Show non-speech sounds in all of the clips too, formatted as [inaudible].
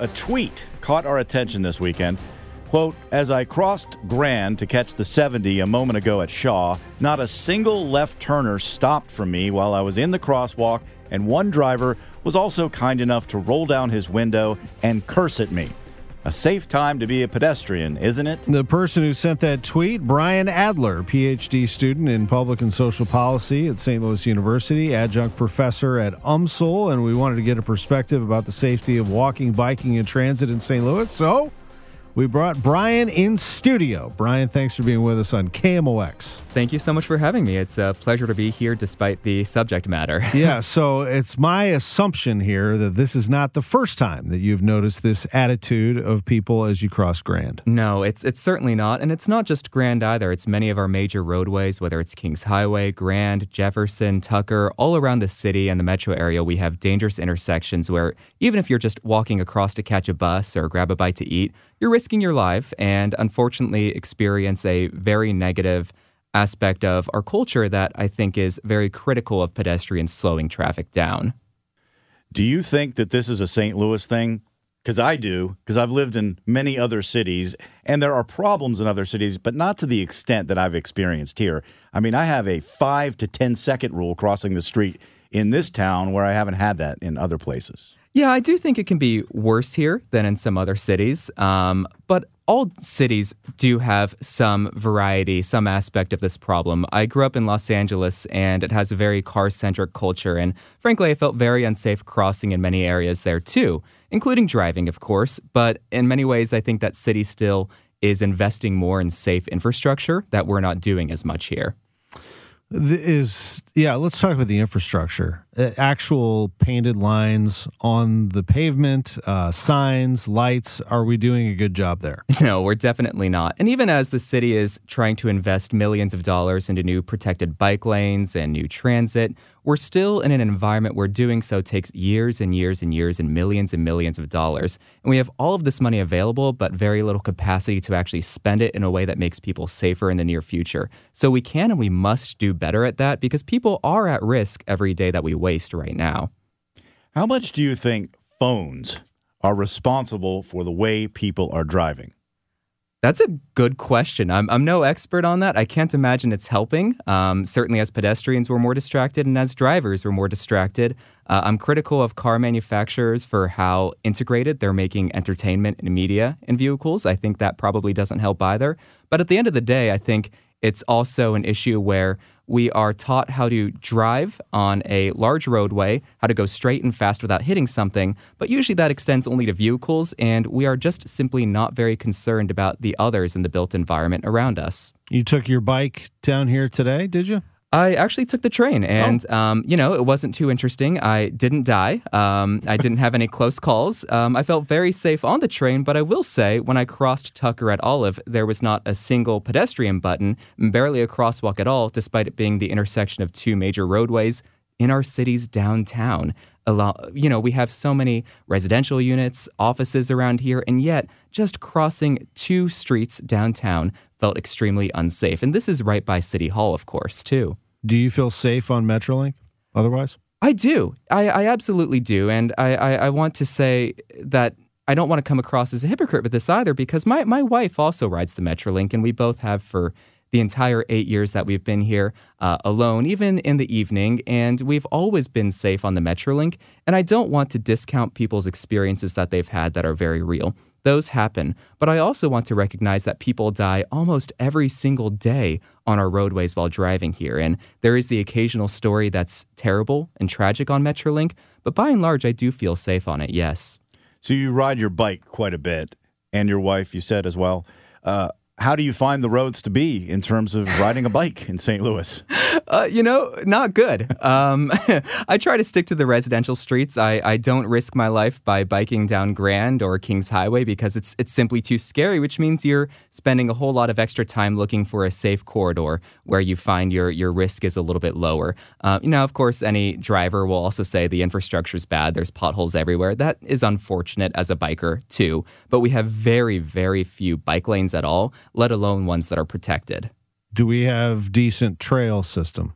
A tweet caught our attention this weekend. Quote, as I crossed Grand to catch the 70 a moment ago at Shaw, not a single left turner stopped for me while I was in the crosswalk, and one driver was also kind enough to roll down his window and curse at me. A safe time to be a pedestrian, isn't it? The person who sent that tweet, Brian Adler, PhD student in public and social policy at St. Louis University, adjunct professor at UMSL, and we wanted to get a perspective about the safety of walking, biking, and transit in St. Louis. So we brought Brian in studio. Brian, thanks for being with us on KMOX. Thank you so much for having me. It's a pleasure to be here despite the subject matter. [laughs] yeah, so it's my assumption here that this is not the first time that you've noticed this attitude of people as you cross Grand. No, it's it's certainly not, and it's not just Grand either. It's many of our major roadways, whether it's Kings Highway, Grand, Jefferson, Tucker, all around the city and the metro area, we have dangerous intersections where even if you're just walking across to catch a bus or grab a bite to eat, you're risking your life and unfortunately experience a very negative aspect of our culture that I think is very critical of pedestrians slowing traffic down. Do you think that this is a St. Louis thing? Because I do, because I've lived in many other cities, and there are problems in other cities, but not to the extent that I've experienced here. I mean, I have a five to ten second rule crossing the street in this town where I haven't had that in other places. Yeah, I do think it can be worse here than in some other cities. Um, but all cities do have some variety, some aspect of this problem. I grew up in Los Angeles and it has a very car centric culture. And frankly, I felt very unsafe crossing in many areas there too, including driving, of course. But in many ways, I think that city still is investing more in safe infrastructure that we're not doing as much here. Is yeah, let's talk about the infrastructure. Uh, actual painted lines on the pavement, uh, signs, lights. Are we doing a good job there? [laughs] No, we're definitely not. And even as the city is trying to invest millions of dollars into new protected bike lanes and new transit, we're still in an environment where doing so takes years and years and years and millions and millions of dollars. And we have all of this money available, but very little capacity to actually spend it in a way that makes people safer in the near future. So we can and we must do better at that because people are at risk every day that we waste right now. How much do you think phones are responsible for the way people are driving? That's a good question. I'm, I'm no expert on that. I can't imagine it's helping. Um, certainly, as pedestrians, we're more distracted, and as drivers, we're more distracted. Uh, I'm critical of car manufacturers for how integrated they're making entertainment and media in vehicles. I think that probably doesn't help either. But at the end of the day, I think it's also an issue where we are taught how to drive on a large roadway, how to go straight and fast without hitting something, but usually that extends only to vehicles, and we are just simply not very concerned about the others in the built environment around us. You took your bike down here today, did you? I actually took the train, and oh. um, you know it wasn't too interesting. I didn't die. Um, I didn't have any close calls. Um, I felt very safe on the train, but I will say when I crossed Tucker at Olive, there was not a single pedestrian button, barely a crosswalk at all, despite it being the intersection of two major roadways in our city's downtown. A lot, you know, we have so many residential units, offices around here, and yet just crossing two streets downtown felt extremely unsafe. And this is right by City Hall, of course, too. Do you feel safe on Metrolink otherwise? I do. I, I absolutely do. And I, I, I want to say that I don't want to come across as a hypocrite with this either because my, my wife also rides the Metrolink and we both have for the entire eight years that we've been here uh, alone, even in the evening. And we've always been safe on the Metrolink. And I don't want to discount people's experiences that they've had that are very real. Those happen. But I also want to recognize that people die almost every single day on our roadways while driving here. And there is the occasional story that's terrible and tragic on Metrolink. But by and large, I do feel safe on it, yes. So you ride your bike quite a bit, and your wife, you said as well. Uh, how do you find the roads to be in terms of riding a bike in St. Louis? [laughs] Uh, you know, not good. Um, [laughs] I try to stick to the residential streets. I, I don't risk my life by biking down Grand or Kings Highway because it's it's simply too scary. Which means you're spending a whole lot of extra time looking for a safe corridor where you find your your risk is a little bit lower. Uh, you know, of course, any driver will also say the infrastructure is bad. There's potholes everywhere. That is unfortunate as a biker too. But we have very very few bike lanes at all let alone ones that are protected. Do we have decent trail system?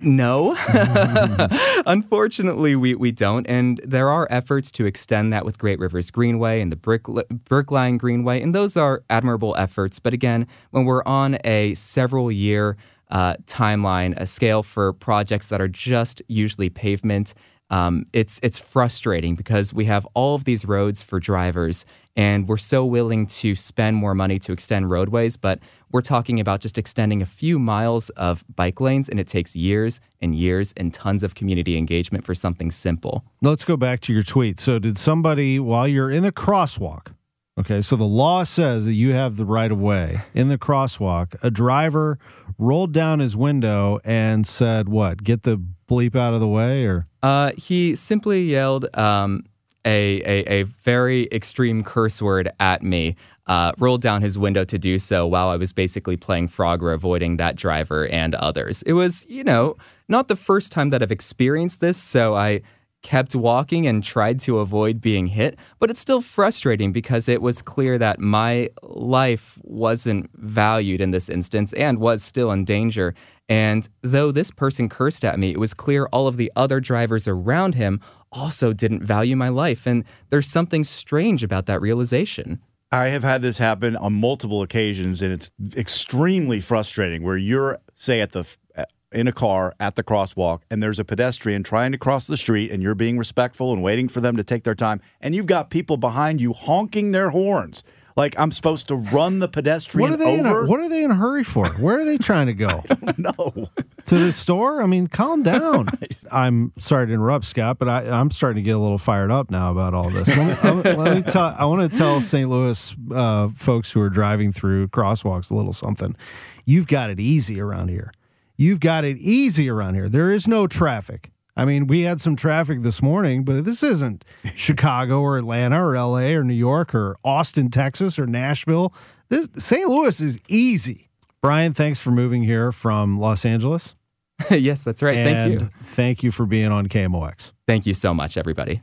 No, [laughs] [laughs] unfortunately, we, we don't. And there are efforts to extend that with Great Rivers Greenway and the Brick, Brickline Greenway, and those are admirable efforts. But again, when we're on a several year uh, timeline, a scale for projects that are just usually pavement, um, it's it's frustrating because we have all of these roads for drivers, and we're so willing to spend more money to extend roadways, but we're talking about just extending a few miles of bike lanes, and it takes years and years and tons of community engagement for something simple. Let's go back to your tweet. So, did somebody while you're in the crosswalk? Okay, so the law says that you have the right of way in the crosswalk. A driver rolled down his window and said, "What? Get the bleep out of the way?" Or uh, he simply yelled um, a, a, a very extreme curse word at me. Uh, rolled down his window to do so while I was basically playing Frogger, avoiding that driver and others. It was, you know, not the first time that I've experienced this, so I kept walking and tried to avoid being hit, but it's still frustrating because it was clear that my life wasn't valued in this instance and was still in danger. And though this person cursed at me, it was clear all of the other drivers around him also didn't value my life. And there's something strange about that realization. I have had this happen on multiple occasions, and it's extremely frustrating where you're, say, at the in a car at the crosswalk and there's a pedestrian trying to cross the street and you're being respectful and waiting for them to take their time and you've got people behind you honking their horns like I'm supposed to run the pedestrian what are they over. In a, what are they in a hurry for? Where are they trying to go? [laughs] No, to the store. I mean, calm down. [laughs] I'm sorry to interrupt, Scott, but I, am starting to get a little fired up now about all this. Let me, let me tell. I want to tell St. Louis uh, folks who are driving through crosswalks a little something. You've got it easy around here. You've got it easy around here. There is no traffic. I mean, we had some traffic this morning, but this isn't [laughs] Chicago or Atlanta or LA or New York or Austin, Texas or Nashville. This St. Louis is easy. Brian, thanks for moving here from Los Angeles. [laughs] yes, that's right. And thank you. Thank you for being on KMOX. Thank you so much, everybody.